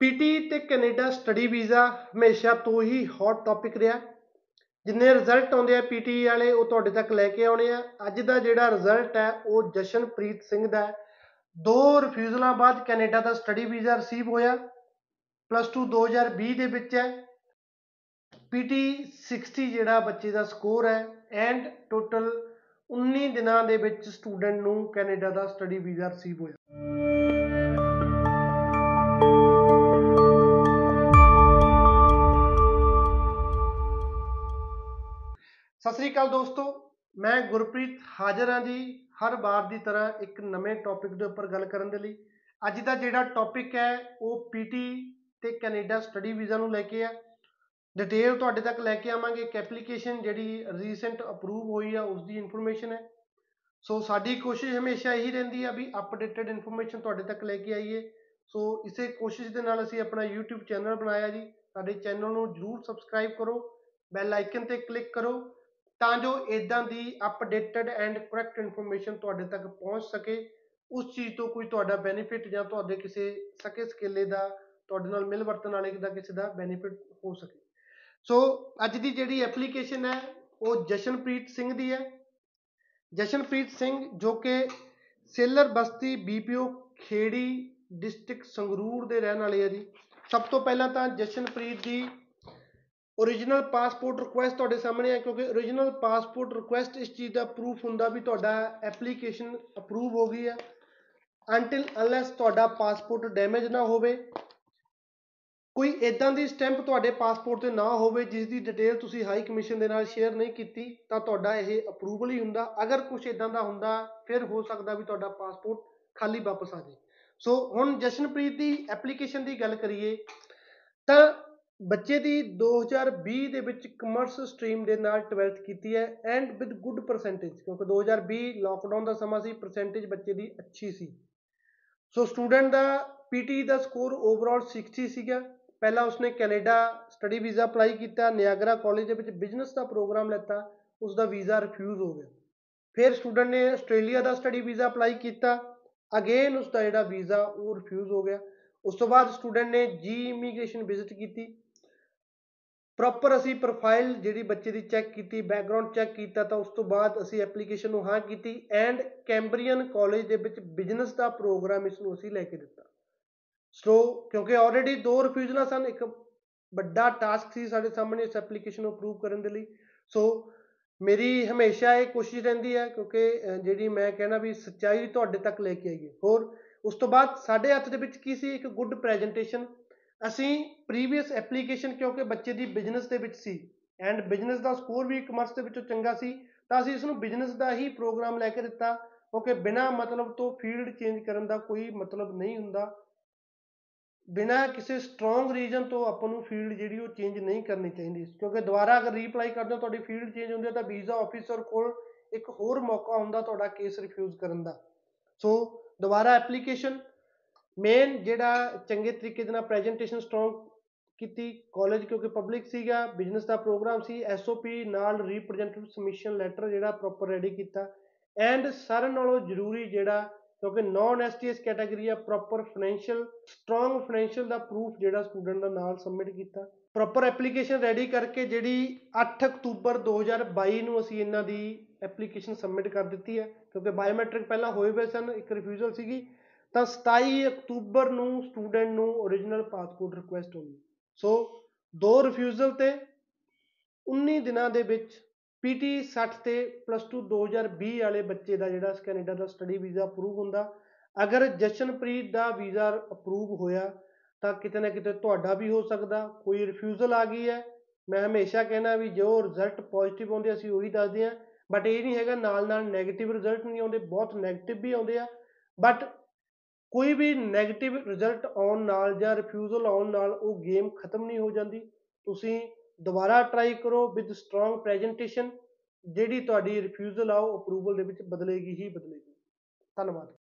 PT ਤੇ Canada study visa ਹਮੇਸ਼ਾ ਤੋਂ ਹੀ ਹੌਟ ਟੌਪਿਕ ਰਿਹਾ। ਜਿੰਨੇ ਰਿਜ਼ਲਟ ਆਉਂਦੇ ਆ ਪੀਟੀ ਵਾਲੇ, ਉਹ ਤੁਹਾਡੇ ਤੱਕ ਲੈ ਕੇ ਆਉਣੇ ਆ। ਅੱਜ ਦਾ ਜਿਹੜਾ ਰਿਜ਼ਲਟ ਹੈ, ਉਹ ਜਸ਼ਨਪ੍ਰੀਤ ਸਿੰਘ ਦਾ ਹੈ। ਦੋ ਰਿਫਿਊਜ਼ਲਾਂ ਬਾਅਦ ਕੈਨੇਡਾ ਦਾ ਸਟੱਡੀ ਵੀਜ਼ਾ ਰਿਸੀਵ ਹੋਇਆ। ਪਲੱਸ 2 2020 ਦੇ ਵਿੱਚ ਹੈ। ਪੀਟੀ 60 ਜਿਹੜਾ ਬੱਚੇ ਦਾ ਸਕੋਰ ਹੈ ਐਂਡ ਟੋਟਲ 19 ਦਿਨਾਂ ਦੇ ਵਿੱਚ ਸਟੂਡੈਂਟ ਨੂੰ ਕੈਨੇਡਾ ਦਾ ਸਟੱਡੀ ਵੀਜ਼ਾ ਰਿਸੀਵ ਹੋਇਆ। ਸਤਿ ਸ੍ਰੀ ਅਕਾਲ ਦੋਸਤੋ, ਮੈਂ ਗੁਰਪ੍ਰੀਤ ਹਾਜ਼ਰ ਹਾਂ ਜੀ, ਹਰ ਵਾਰ ਦੀ ਤਰ੍ਹਾਂ ਇੱਕ ਨਵੇਂ ਟੌਪਿਕ ਦੇ ਉੱਪਰ ਗੱਲ ਕਰਨ ਦੇ ਲਈ। ਅੱਜ ਦਾ ਜਿਹੜਾ ਟੌਪਿਕ ਹੈ, ਉਹ ਪੀਟੀ ਤੇ ਕੈਨੇਡਾ ਸਟੱਡੀ ਵੀਜ਼ਾ ਨੂੰ ਲੈ ਕੇ ਆ ਡਿਟੇਲ ਤੁਹਾਡੇ ਤੱਕ ਲੈ ਕੇ ਆਵਾਂਗੇ। ਇੱਕ ਐਪਲੀਕੇਸ਼ਨ ਜਿਹੜੀ ਰੀਸੈਂਟ ਅਪਰੂਵ ਹੋਈ ਆ ਉਸ ਦੀ ਇਨਫੋਰਮੇਸ਼ਨ ਹੈ। ਸੋ ਸਾਡੀ ਕੋਸ਼ਿਸ਼ ਹਮੇਸ਼ਾ ਇਹੀ ਰਹਿੰਦੀ ਆ ਵੀ ਅਪਡੇਟਡ ਇਨਫੋਰਮੇਸ਼ਨ ਤੁਹਾਡੇ ਤੱਕ ਲੈ ਕੇ ਆਈਏ। ਸੋ ਇਸੇ ਕੋਸ਼ਿਸ਼ ਦੇ ਨਾਲ ਅਸੀਂ ਆਪਣਾ YouTube ਚੈਨਲ ਬਣਾਇਆ ਜੀ। ਸਾਡੇ ਚੈਨਲ ਨੂੰ ਜਰੂਰ ਸਬਸਕ੍ਰਾਈਬ ਕਰੋ। ਬੈਲ ਆਈਕਨ ਤੇ ਕਲਿੱਕ ਕਰੋ ਤਾਂ ਜੋ ਇਦਾਂ ਦੀ ਅਪਡੇਟਡ ਐਂਡ ਕਰੈਕਟ ਇਨਫੋਰਮੇਸ਼ਨ ਤੁਹਾਡੇ ਤੱਕ ਪਹੁੰਚ ਸਕੇ। ਉਸ ਚੀਜ਼ ਤੋਂ ਕੋਈ ਤੁਹਾਡਾ ਬੈਨੀਫਿਟ ਜਾਂ ਤੁਹਾਡੇ ਕਿਸੇ ਸਕੇ ਸਕੇਲੇ ਦਾ, ਤੁਹਾਡੇ ਨਾਲ ਮਿਲ ਵਰਤਣ ਵਾਲੇ ਦਾ ਕਿਸੇ ਦਾ ਬੈਨੀਫਿਟ ਹੋ ਸਕੇ। ਸੋ ਅੱਜ ਦੀ ਜਿਹੜੀ ਐਪਲੀਕੇਸ਼ਨ ਹੈ, ਉਹ ਜਸ਼ਨਪ੍ਰੀਤ ਸਿੰਘ ਦੀ ਹੈ। ਜਸ਼ਨਪ੍ਰੀਤ ਸਿੰਘ ਜੋ ਕਿ ਸੇਲਰ ਬਸਤੀ ਬੀਪੀਓ ਖੇੜੀ ਡਿਸਟ੍ਰਿਕਟ ਸੰਗਰੂਰ ਦੇ ਰਹਿਣ ਵਾਲੇ ਆ ਜੀ। ਸਭ ਤੋਂ ਪਹਿਲਾਂ ਤਾਂ ਜਸ਼ਨਪ੍ਰੀਤ ਦੀ ਓਰੀਜਨਲ ਪਾਸਪੋਰਟ ਰਿਕੁਐਸਟ ਤੁਹਾਡੇ ਸਾਹਮਣੇ ਹੈ ਕਿਉਂਕਿ ਓਰੀਜਨਲ ਪਾਸਪੋਰਟ ਰਿਕੁਐਸਟ ਇਸ ਚੀਜ਼ ਦਾ ਪ੍ਰੂਫ ਹੁੰਦਾ ਵੀ ਤੁਹਾਡਾ ਐਪਲੀਕੇਸ਼ਨ ਅਪਰੂਵ ਹੋ ਗਈ ਹੈ। ਅੰਟਿਲ ਅਨਲੈਸ ਤੁਹਾਡਾ ਪਾਸਪੋਰਟ ਡੈਮੇਜ ਨਾ ਹੋਵੇ ਕੋਈ ਇਦਾਂ ਦੀ ਸਟੈਂਪ ਤੁਹਾਡੇ ਪਾਸਪੋਰਟ ਤੇ ਨਾ ਹੋਵੇ, ਜਿਸ ਦੀ ਡਿਟੇਲ ਤੁਸੀਂ ਹਾਈ ਕਮਿਸ਼ਨ ਦੇ ਨਾਲ ਸ਼ੇਅਰ ਨਹੀਂ ਕੀਤੀ, ਤਾਂ ਤੁਹਾਡਾ ਇਹ ਅਪਰੂਵਲ ਹੀ ਹੁੰਦਾ। ਅਗਰ ਕੁਝ ਇਦਾਂ ਦਾ ਹੁੰਦਾ, ਫਿਰ ਹੋ ਸਕਦਾ ਵੀ ਤੁਹਾਡਾ ਪਾਸਪੋਰਟ ਖਾਲੀ ਵਾਪਸ ਆ ਜਾਏ। ਸੋ ਹੁਣ ਜਸ਼ਨਪ੍ਰੀਤ ਦੀ ਐਪਲੀਕੇਸ਼ਨ ਦੀ ਗੱਲ ਕਰੀਏ, ਤਾਂ ਬੱਚੇ ਦੀ 2020 ਦੇ ਵਿੱਚ ਕਮਰਸ ਸਟਰੀਮ ਦੇ ਨਾਲ 12th ਕੀਤੀ ਹੈ ਐਂਡ ਵਿਦ ਗੁੱਡ ਪਰਸੈਂਟੇਜ ਕਿਉਂਕਿ 2020 ਲਾਕਡਾਊਨ ਦਾ ਸਮਾਂ ਸੀ ਪਰਸੈਂਟੇਜ ਬੱਚੇ ਦੀ ਅੱਛੀ ਸੀ। ਸੋ ਸਟੂਡੈਂਟ ਦਾ ਪੀਟੀ ਦਾ ਸਕੋਰ ਓਵਰਆਲ 60 ਸੀਗਾ। ਪਹਿਲਾਂ ਉਸਨੇ ਕੈਨੇਡਾ ਸਟੱਡੀ ਵੀਜ਼ਾ ਅਪਲਾਈ ਕੀਤਾ, ਨਿਆਗਰਾ ਕਾਲਜ ਦੇ ਵਿੱਚ ਬਿਜ਼ਨਸ ਦਾ ਪ੍ਰੋਗਰਾਮ ਲੈਤਾ ਉਸ ਦਾ ਵੀਜ਼ਾ ਰਿਫਿਊਜ਼ ਹੋ ਗਿਆ। ਫਿਰ ਸਟੂਡੈਂਟ ਨੇ ਆਸਟ੍ਰੇਲੀਆ ਦਾ ਸਟੱਡੀ ਵੀਜ਼ਾ ਅਪਲਾਈ ਕੀਤਾ, ਅਗੇਨ ਉਸ ਦਾ ਜਿਹੜਾ ਵੀਜ਼ਾ ਉਹ ਰਿਫਿਊਜ਼ ਹੋ ਗਿਆ। ਉਸ ਤੋਂ ਬਾਅਦ ਸਟੂਡੈਂਟ ਨੇ ਜੀ ਇਮੀਗ੍ਰੇਸ਼ਨ ਵਿਜ਼ਿਟ ਕੀਤੀ। ਪ੍ਰੋਪਰ ਅਸੀਂ ਪ੍ਰੋਫਾਈਲ ਜਿਹੜੀ ਬੱਚੇ ਦੀ ਚੈੱਕ ਕੀਤੀ ਬੈਕਗ੍ਰਾਉਂਡ ਚੈੱਕ ਕੀਤਾ, ਤਾਂ ਉਸ ਤੋਂ ਬਾਅਦ ਅਸੀਂ ਐਪਲੀਕੇਸ਼ਨ ਨੂੰ ਹਾਂ ਕੀਤੀ ਐਂਡ ਕੈਂਬਰੀਅਨ ਕਾਲਜ ਦੇ ਵਿੱਚ ਬਿਜ਼ਨਸ ਦਾ ਪ੍ਰੋਗਰਾਮ ਇਸ ਨੂੰ ਅਸੀਂ ਲੈ ਕੇ ਦਿੱਤਾ। ਸੋ ਕਿਉਂਕਿ ਆਲਰੇਡੀ ਦੋ ਰਿਫਿਊਜ਼ਲਾਂ ਸਨ ਇੱਕ ਵੱਡਾ ਟਾਸਕ ਸੀ ਸਾਡੇ ਸਾਹਮਣੇ ਇਸ ਐਪਲੀਕੇਸ਼ਨ ਨੂੰ ਅਪਰੂਵ ਕਰਨ ਦੇ ਲਈ। ਸੋ ਮੇਰੀ ਹਮੇਸ਼ਾ ਇਹ ਕੋਸ਼ਿਸ਼ ਰਹਿੰਦੀ ਹੈ ਕਿਉਂਕਿ ਜਿਹੜੀ ਮੈਂ ਕਹਿਣਾ ਵੀ ਸੱਚਾਈ ਤੁਹਾਡੇ ਤੱਕ ਲੈ ਕੇ ਆਈਏ। ਹੋਰ, ਉਸ ਤੋਂ ਬਾਅਦ ਸਾਡੇ ਹੱਥ ਦੇ ਵਿੱਚ ਕੀ ਸੀ? ਇੱਕ ਗੁੱਡ ਪ੍ਰੈਜੈਂਟੇਸ਼ਨ ਅਸੀਂ ਪ੍ਰੀਵੀਅਸ ਐਪਲੀਕੇਸ਼ਨ ਕਿਉਂਕਿ ਬੱਚੇ ਦੀ ਬਿਜ਼ਨਸ ਦੇ ਵਿੱਚ ਸੀ ਐਂਡ ਬਿਜ਼ਨਸ ਦਾ ਸਕੋਰ ਵੀ ਕਮਰਸ ਦੇ ਵਿੱਚੋਂ ਚੰਗਾ ਸੀ, ਤਾਂ ਅਸੀਂ ਇਸ ਨੂੰ ਬਿਜ਼ਨਸ ਦਾ ਹੀ ਪ੍ਰੋਗਰਾਮ ਲੈ ਕੇ ਦਿੱਤਾ। ਕਿਉਂਕਿ ਬਿਨਾ ਮਤਲਬ ਤੋਂ ਫੀਲਡ ਚੇਂਜ ਕਰਨ ਦਾ ਕੋਈ ਮਤਲਬ ਨਹੀਂ ਹੁੰਦਾ। ਬਿਨਾ ਕਿਸੇ ਸਟਰੋਂਗ ਰੀਜ਼ਨ ਤੋਂ ਆਪਾਂ ਨੂੰ ਫੀਲਡ ਜਿਹੜੀ ਉਹ ਚੇਂਜ ਨਹੀਂ ਕਰਨੀ ਚਾਹੀਦੀ। ਕਿਉਂਕਿ ਦੁਬਾਰਾ ਅਗਰ ਰੀਅਪਲਾਈ ਕਰਦੇ ਹੋ, ਤੁਹਾਡੀ ਫੀਲਡ ਚੇਂਜ ਹੁੰਦੀ ਹੈ ਤਾਂ ਵੀਜ਼ਾ ਆਫੀਸਰ ਕੋਲ ਇੱਕ ਹੋਰ ਮੌਕਾ ਹੁੰਦਾ ਤੁਹਾਡਾ ਕੇਸ ਰਿਫਿਊਜ਼ ਕਰਨ ਦਾ। ਸੋ ਦੁਬਾਰਾ ਐਪਲੀਕੇਸ਼ਨ ਮੇਨ ਜਿਹੜਾ ਚੰਗੇ ਤਰੀਕੇ ਦੇ ਨਾਲ ਪ੍ਰੈਜੈਂਟੇਸ਼ਨ ਸਟਰੋਂਗ ਕੀਤੀ ਕਾਲਜ ਕਿਉਂਕਿ ਪਬਲਿਕ ਸੀਗਾ ਬਿਜ਼ਨਸ ਦਾ ਪ੍ਰੋਗਰਾਮ ਸੀ ਐਸਓਪੀ ਨਾਲ ਰਿਪਰੈਜ਼ੈਂਟੇਟਿਵ ਸਬਮਿਸ਼ਨ ਲੈਟਰ ਜਿਹੜਾ ਪ੍ਰੋਪਰ ਰੈਡੀ ਕੀਤਾ। ਐਂਡ ਸਾਰਿਆਂ ਨਾਲੋਂ ਜ਼ਰੂਰੀ ਜਿਹੜਾ ਕਿਉਂਕਿ ਨਾਨ ਐਸਟੀਐਸ ਕੈਟਾਗਰੀ ਆ ਪ੍ਰੋਪਰ ਫਾਈਨੈਂਸ਼ੀਅਲ ਸਟਰੋਂਗ ਫਾਈਨੈਂਸ਼ੀਅਲ ਦਾ ਪ੍ਰੂਫ ਜਿਹੜਾ ਸਟੂਡੈਂਟ ਦਾ ਨਾਲ ਸਬਮਿਟ ਕੀਤਾ। ਪ੍ਰੋਪਰ ਐਪਲੀਕੇਸ਼ਨ ਰੈਡੀ ਕਰਕੇ ਜਿਹੜੀ 8 ਅਕਤੂਬਰ 2022 ਨੂੰ ਅਸੀਂ ਇਹਨਾਂ ਦੀ ਐਪਲੀਕੇਸ਼ਨ ਸਬਮਿਟ ਕਰ ਦਿੱਤੀ ਹੈ, ਕਿਉਂਕਿ ਬਾਇਓਮੈਟ੍ਰਿਕ ਪਹਿਲਾਂ ਹੋਏ ਹੋਏ ਸਨ, ਇੱਕ ਰਿਫਿਊਜ਼ਲ ਸੀਗੀ, ਤਾਂ 27 ਅਕਤੂਬਰ ਨੂੰ ਸਟੂਡੈਂਟ ਨੂੰ origignal ਪਾਸਪੋਰਟ ਰਿਕੁਐਸਟ ਹੋਈ। ਸੋ ਦੋ ਰਿਫਿਊਜ਼ਲ ਤੇ 19 ਦਿਨਾਂ ਦੇ ਵਿੱਚ ਪੀਟੀ 60 ਤੇ ਪਲੱਸ 2 2020 ਵਾਲੇ ਬੱਚੇ ਦਾ ਜਿਹੜਾ ਕੈਨੇਡਾ ਦਾ ਸਟੱਡੀ ਵੀਜ਼ਾ ਅਪਰੂਵ ਹੁੰਦਾ। ਅਗਰ ਜਸ਼ਨਪ੍ਰੀਤ ਦਾ ਵੀਜ਼ਾ ਅਪਰੂਵ ਹੋਇਆ, ਤਾਂ ਕਿਤੇ ਨਾ ਕਿਤੇ ਤੁਹਾਡਾ ਵੀ ਹੋ ਸਕਦਾ। ਕੋਈ ਰਿਫਿਊਜ਼ਲ ਆ ਗਈ ਹੈ। ਮੈਂ ਹਮੇਸ਼ਾ ਕਹਿੰਦਾ ਵੀ ਜੋ ਰਿਜ਼ਲਟ ਪੋਜ਼ਿਟਿਵ ਆਉਂਦੇ ਅਸੀਂ ਉਹੀ ਦੱਸਦੇ ਆ ਬਟ ਇਹ ਨਹੀਂ ਹੈਗਾ ਨਾਲ ਨਾਲ 네ਗੇਟਿਵ ਰਿਜ਼ਲਟ ਨਹੀਂ ਆਉਂਦੇ, ਬਹੁਤ 네ਗੇਟਿਵ ਵੀ ਆਉਂਦੇ ਆ। ਬਟ ਕੋਈ ਵੀ 네ਗੇਟਿਵ ਰਿਜ਼ਲਟ ਆਉਣ ਨਾਲ ਜਾਂ ਰਿਫਿਊਜ਼ਲ ਆਉਣ ਨਾਲ ਉਹ ਗੇਮ ਖਤਮ ਨਹੀਂ ਹੋ ਜਾਂਦੀ। ਤੁਸੀਂ ਦੁਬਾਰਾ ਟਰਾਈ ਕਰੋ ਵਿਦ ਸਟਰੋਂਗ ਪ੍ਰੈਜੈਂਟੇਸ਼ਨ ਜਿਹੜੀ ਤੁਹਾਡੀ ਰਿਫਿਊਜ਼ਲ ਆ ਉਹ ਅਪਰੂਵਲ ਦੇ ਵਿੱਚ ਬਦਲੇਗੀ ਹੀ ਬਦਲੇਗੀ। ਧੰਨਵਾਦ।